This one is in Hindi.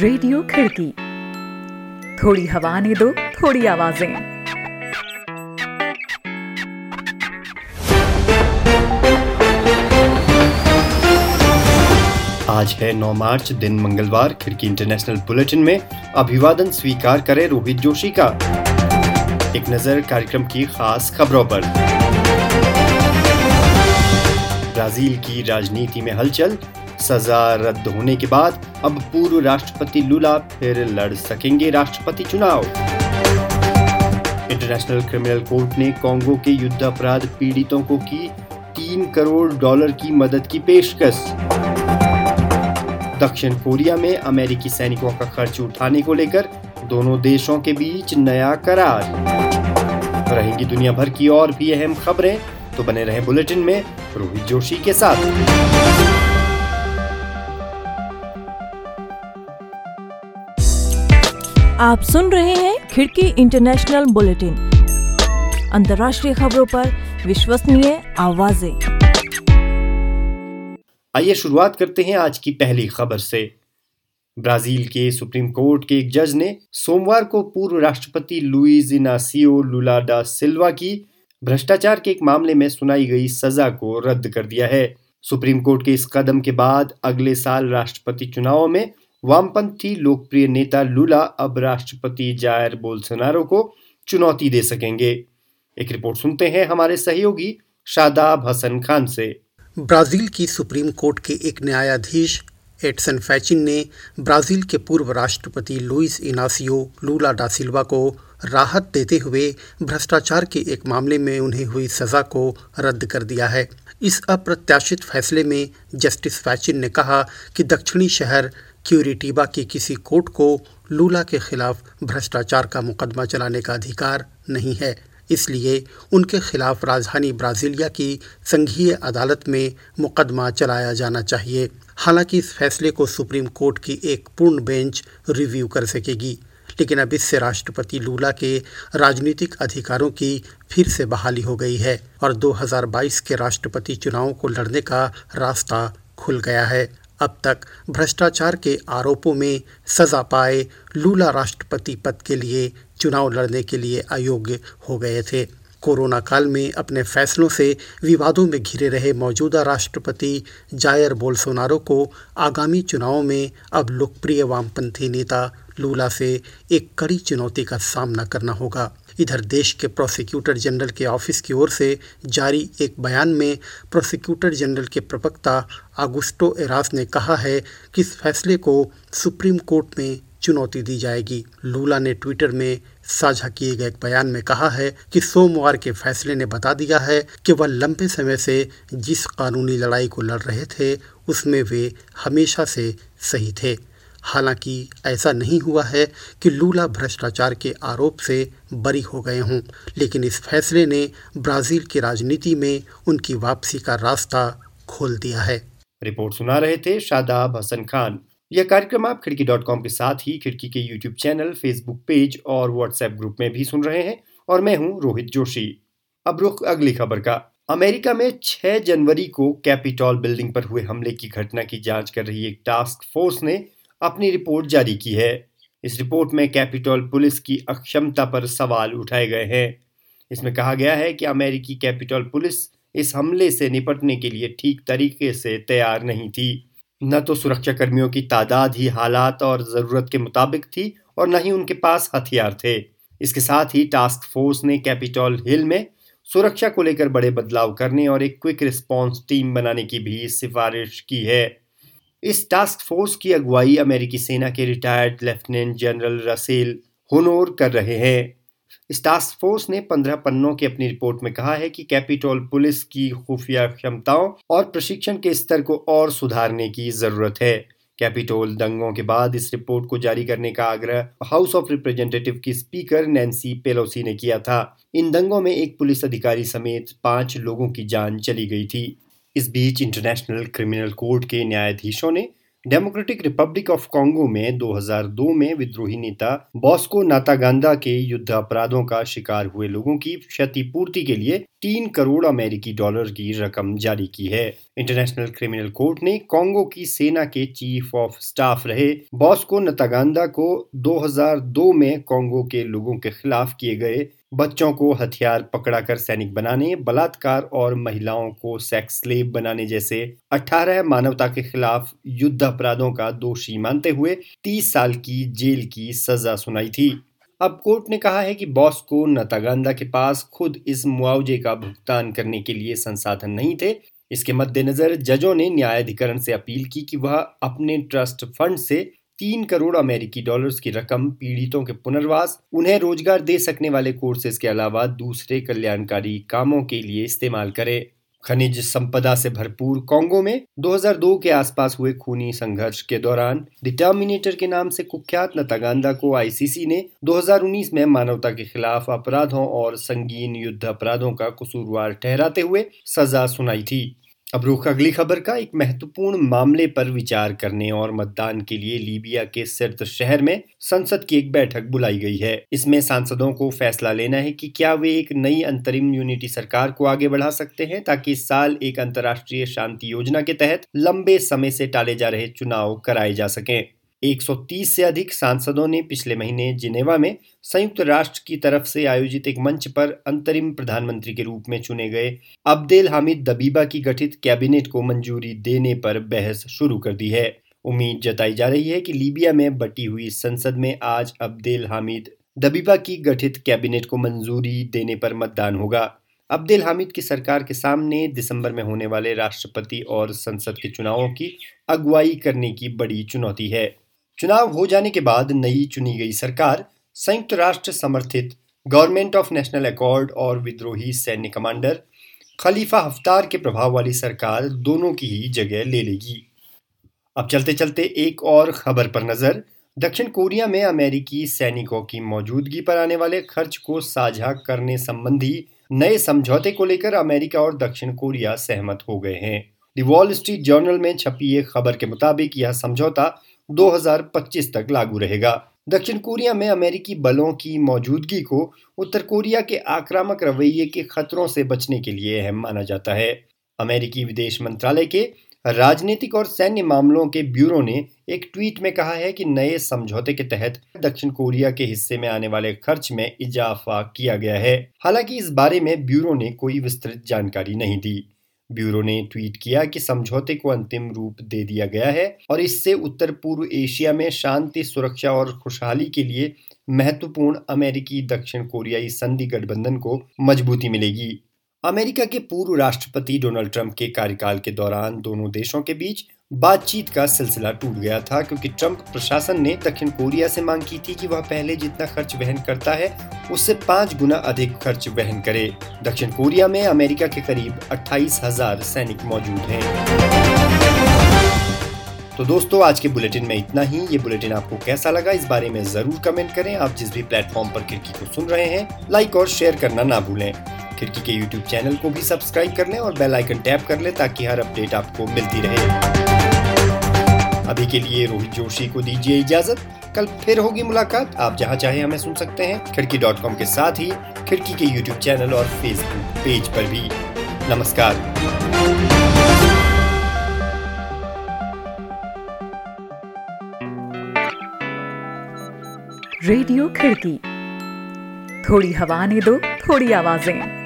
रेडियो खिड़की। थोड़ी हवा ने दो, थोड़ी आवाज़ें। आज है 9 मार्च, दिन मंगलवार, खिड़की इंटरनेशनल बुलेटिन में अभिवादन स्वीकार करे रोहित जोशी का। एक नज़र कार्यक्रम की खास खबरों पर। ब्राज़ील की राजनीति में हलचल सजा रद्द होने के बाद अब पूर्व राष्ट्रपति लूला फिर लड़ सकेंगे राष्ट्रपति चुनाव। इंटरनेशनल क्रिमिनल कोर्ट ने कांगो के युद्ध अपराध पीड़ितों को की तीन करोड़ डॉलर की मदद की पेशकश। दक्षिण कोरिया में अमेरिकी सैनिकों का खर्च उठाने को लेकर दोनों देशों के बीच नया करार। रहेंगी दुनिया भर की और भी अहम खबरें तो बने रहे बुलेटिन में रोहित जोशी के साथ। आप सुन रहे हैं खिड़की इंटरनेशनल बुलेटिन। अंतर्राष्ट्रीय खबरों पर विश्वसनीय आवाज़ें। आइए शुरुआत करते हैं आज की पहली खबर से। ब्राज़ील के सुप्रीम कोर्ट के एक जज ने सोमवार को पूर्व राष्ट्रपति लुइज इनासियो लुला डा सिल्वा की भ्रष्टाचार के एक मामले में सुनाई गई सजा को रद्द कर दिया है। सुप्रीम कोर्ट के इस कदम के बाद अगले साल राष्ट्रपति चुनाव में वामपंथी लोकप्रिय नेता लुला अब राष्ट्रपति जायर बोल्सोनारो को चुनौती दे सकेंगे। एक रिपोर्ट सुनते हैं हमारे सहयोगी शादाब हसन खान से। ब्राज़ील की सुप्रीम कोर्ट के एक न्यायाधीश एडसन फैचिन ने ब्राज़ील के पूर्व राष्ट्रपति लुइस इनासियो लूला डा सिल्वा को राहत देते हुए भ्रष्टाचार के एक मामले में उन्हें हुई सजा को रद्द कर दिया है। इस अप्रत्याशित फैसले में जस्टिस फैचिन ने कहा कि दक्षिणी शहर क्यूरिटीबा की किसी कोर्ट को लूला के खिलाफ भ्रष्टाचार का मुकदमा चलाने का अधिकार नहीं है। इसलिए उनके खिलाफ राजधानी ब्राजीलिया की संघीय अदालत में मुकदमा चलाया जाना चाहिए। हालाँकि इस फैसले को सुप्रीम कोर्ट की एक पूर्ण बेंच रिव्यू कर सकेगी, लेकिन अब इससे राष्ट्रपति लूला के राजनीतिक अधिकारों की फिर से बहाली हो गई है और 2022 के राष्ट्रपति चुनावों को लड़ने का रास्ता खुल गया है। अब तक भ्रष्टाचार के आरोपों में सजा पाए लूला राष्ट्रपति पद के लिए चुनाव लड़ने के लिए अयोग्य हो गए थे। कोरोना काल में अपने फैसलों से विवादों में घिरे रहे मौजूदा राष्ट्रपति जायर बोल्सोनारो को आगामी चुनावों में अब लोकप्रिय वामपंथी नेता लूला से एक कड़ी चुनौती का सामना करना होगा। इधर देश के प्रोसिक्यूटर जनरल के ऑफ़िस की ओर से जारी एक बयान में प्रोसिक्यूटर जनरल के प्रवक्ता आगुस्टो एरास ने कहा है कि इस फैसले को सुप्रीम कोर्ट में चुनौती दी जाएगी। लूला ने ट्विटर में साझा किए गए एक बयान में कहा है कि सोमवार के फैसले ने बता दिया है कि वह लंबे समय से जिस कानूनी लड़ाई को लड़ रहे थे, उसमें वे हमेशा से सही थे। हालाँकि ऐसा नहीं हुआ है कि लूला भ्रष्टाचार के आरोप से बरी हो गए हों, लेकिन इस फैसले ने ब्राज़ील की राजनीति में उनकी वापसी का रास्ता खोल दिया है। रिपोर्ट सुना रहे थे शादाब हसन खान। यह कार्यक्रम आप खिड़की डॉट कॉम के साथ ही खिड़की के यूट्यूब चैनल, फेसबुक पेज और व्हाट्सएप ग्रुप में भी सुन रहे हैं और मैं हूँ रोहित जोशी। अब रुख अगली खबर का। अमेरिका में 6 जनवरी को कैपिटॉल बिल्डिंग पर हुए हमले की घटना की जाँच कर रही एक टास्क फोर्स ने अपनी रिपोर्ट जारी की है। इस रिपोर्ट में कैपिटॉल पुलिस की अक्षमता पर सवाल उठाए गए हैं। इसमें कहा गया है कि अमेरिकी कैपिटॉल पुलिस इस हमले से निपटने के लिए ठीक तरीके से तैयार नहीं थी। न तो सुरक्षा कर्मियों की तादाद ही हालात और ज़रूरत के मुताबिक थी और न ही उनके पास हथियार थे। इसके साथ ही टास्क फोर्स ने कैपिटॉल हिल में सुरक्षा को लेकर बड़े बदलाव करने और एक क्विक रिस्पांस टीम बनाने की भी सिफारिश की है। इस टास्क फोर्स की अगुवाई अमेरिकी सेना के retired lieutenant general Russel Honore कर रहे हैं। इस टास्क फोर्स ने पंद्रह पन्नों की अपनी रिपोर्ट में कहा है कि कैपिटोल पुलिस की खुफिया क्षमताओं और प्रशिक्षण के स्तर को और सुधारने की ज़रूरत है। कैपिटोल दंगों के बाद इस रिपोर्ट को जारी करने का आग्रह हाउस ऑफ़ रिप्रेजेंटेटिव की स्पीकर नैन्सी पेलोसी ने किया था। इन दंगों में एक पुलिस अधिकारी समेत पाँच लोगों की जान चली गई थी। इस बीच इंटरनेशनल क्रिमिनल कोर्ट के न्यायाधीशों ने डेमोक्रेटिक रिपब्लिक ऑफ़ कांगो में 2002 में विद्रोही नेता बॉस्को नातागांदा के युद्ध अपराधों का शिकार हुए लोगों की क्षतिपूर्ति के लिए तीन करोड़ अमेरिकी डॉलर की रकम जारी की है। इंटरनेशनल क्रिमिनल कोर्ट ने कांगो की सेना के चीफ ऑफ़ स्टाफ रहे। बॉस्को नतागांदा को 2002 में कांगो के लोगों के खिलाफ किए गए बच्चों को हथियार पकड़ाकर सैनिक बनाने, बलात्कार और महिलाओं को सेक्स स्लेव बनाने जैसे 18 मानवता के खिलाफ युद्ध अपराधों का दोषी मानते हुए 30 साल की जेल की सजा सुनाई थी। अब कोर्ट ने कहा है कि बॉस को नतागांदा के पास खुद इस मुआवजे का भुगतान करने के लिए संसाधन नहीं थे। इसके मद्देनजर जजों ने न्यायाधिकरण से अपील की कि वह अपने ट्रस्ट फंड से तीन करोड़ अमेरिकी डॉलर्स की रकम पीड़ितों के पुनर्वास, उन्हें रोज़गार दे सकने वाले कोर्सेज के अलावा दूसरे कल्याणकारी कामों के लिए इस्तेमाल करे। खनिज संपदा से भरपूर कांगो में 2002 के आसपास हुए खूनी संघर्ष के दौरान डिटर्मिनेटर के नाम से कुख्यात नतागांदा को आईसीसी ने 2019 में मानवता के खिलाफ अपराधों और संगीन युद्ध अपराधों का कसूरवार ठहराते हुए सजा सुनाई थी। अब रुख अगली खबर का एक महत्वपूर्ण मामले पर विचार करने और मतदान के लिए लीबिया के सिर्त शहर में संसद की एक बैठक बुलाई गई है। इसमें सांसदों को फैसला लेना है कि क्या वे एक नई अंतरिम यूनिटी सरकार को आगे बढ़ा सकते हैं ताकि इस साल एक अंतर्राष्ट्रीय शांति योजना के तहत लंबे समय से टाले जा रहे चुनाव कराए जा सकें। 130 से अधिक सांसदों ने पिछले महीने जिनेवा में संयुक्त राष्ट्र की तरफ़ से आयोजित एक मंच पर अंतरिम प्रधानमंत्री के रूप में चुने गए अब्देल हामिद दबीबा की गठित कैबिनेट को मंजूरी देने पर बहस शुरू कर दी है। उम्मीद जताई जा रही है कि लीबिया में बटी हुई संसद में आज अब्देल हामिद दबीबा की गठित कैबिनेट को मंजूरी देने पर मतदान होगा। अब्देल हामिद की सरकार के सामने दिसंबर में होने वाले राष्ट्रपति और संसद के चुनावों की अगुवाई करने की बड़ी चुनौती है। चुनाव हो जाने के बाद नई चुनी गई सरकार संयुक्त राष्ट्र समर्थित गवर्नमेंट ऑफ़ नेशनल अकॉर्ड और विद्रोही सैन्य कमांडर खलीफा हफ्तार के प्रभाव वाली सरकार दोनों की ही जगह ले लेगी। अब चलते चलते एक और खबर पर नज़र। दक्षिण कोरिया में अमेरिकी सैनिकों की मौजूदगी पर आने वाले खर्च को साझा करने संबंधी नए समझौते को लेकर अमेरिका और दक्षिण कोरिया सहमत हो गए हैं। दी वॉल स्ट्रीट जर्नल में छपी एक खबर के मुताबिक यह समझौता 2025 तक लागू रहेगा। दक्षिण कोरिया में अमेरिकी बलों की मौजूदगी को उत्तर कोरिया के आक्रामक रवैये के खतरों से बचने के लिए अहम माना जाता है। अमेरिकी विदेश मंत्रालय के राजनीतिक और सैन्य मामलों के ब्यूरो ने एक ट्वीट में कहा है कि नए समझौते के तहत दक्षिण कोरिया के हिस्से में आने वाले खर्च में इजाफा किया गया है। हालाँकि इस बारे में ब्यूरो ने कोई विस्तृत जानकारी नहीं दी। ब्यूरो ने ट्वीट किया कि समझौते को अंतिम रूप दे दिया गया है और इससे उत्तर पूर्व एशिया में शांति, सुरक्षा और खुशहाली के लिए महत्वपूर्ण अमेरिकी, दक्षिण कोरियाई संधि गठबंधन को मजबूती मिलेगी। अमेरिका के पूर्व राष्ट्रपति डोनाल्ड ट्रंप के कार्यकाल के दौरान दोनों देशों के बीच बातचीत का सिलसिला टूट गया था क्योंकि ट्रंप प्रशासन ने दक्षिण कोरिया से मांग की थी कि वह पहले जितना खर्च वहन करता है, उससे पाँच गुना अधिक खर्च वहन करे। दक्षिण कोरिया में अमेरिका के करीब अट्ठाईस हज़ार सैनिक मौजूद हैं। तो दोस्तों, आज के बुलेटिन में इतना ही। ये बुलेटिन आपको कैसा लगा, इस बारे में ज़रूर कमेंट करें। आप जिस भी प्लेटफॉर्म पर खिड़की को सुन रहे हैं, लाइक और शेयर करना ना भूलें। खिड़की के यूट्यूब चैनल को भी सब्सक्राइब कर लें और बेल आइकन टैप कर लें ताकि हर अपडेट आपको मिलती रहे। अभी के लिए रोहित जोशी को दीजिए इजाज़त। कल फिर होगी मुलाकात। आप जहाँ चाहे हमें सुन सकते हैं। खिड़की डॉट कॉम के साथ ही खिड़की के यूट्यूब चैनल और फेसबुक पेज पर भी। नमस्कार। रेडियो खिड़की। थोड़ी हवा ने दो, थोड़ी आवाज़ें।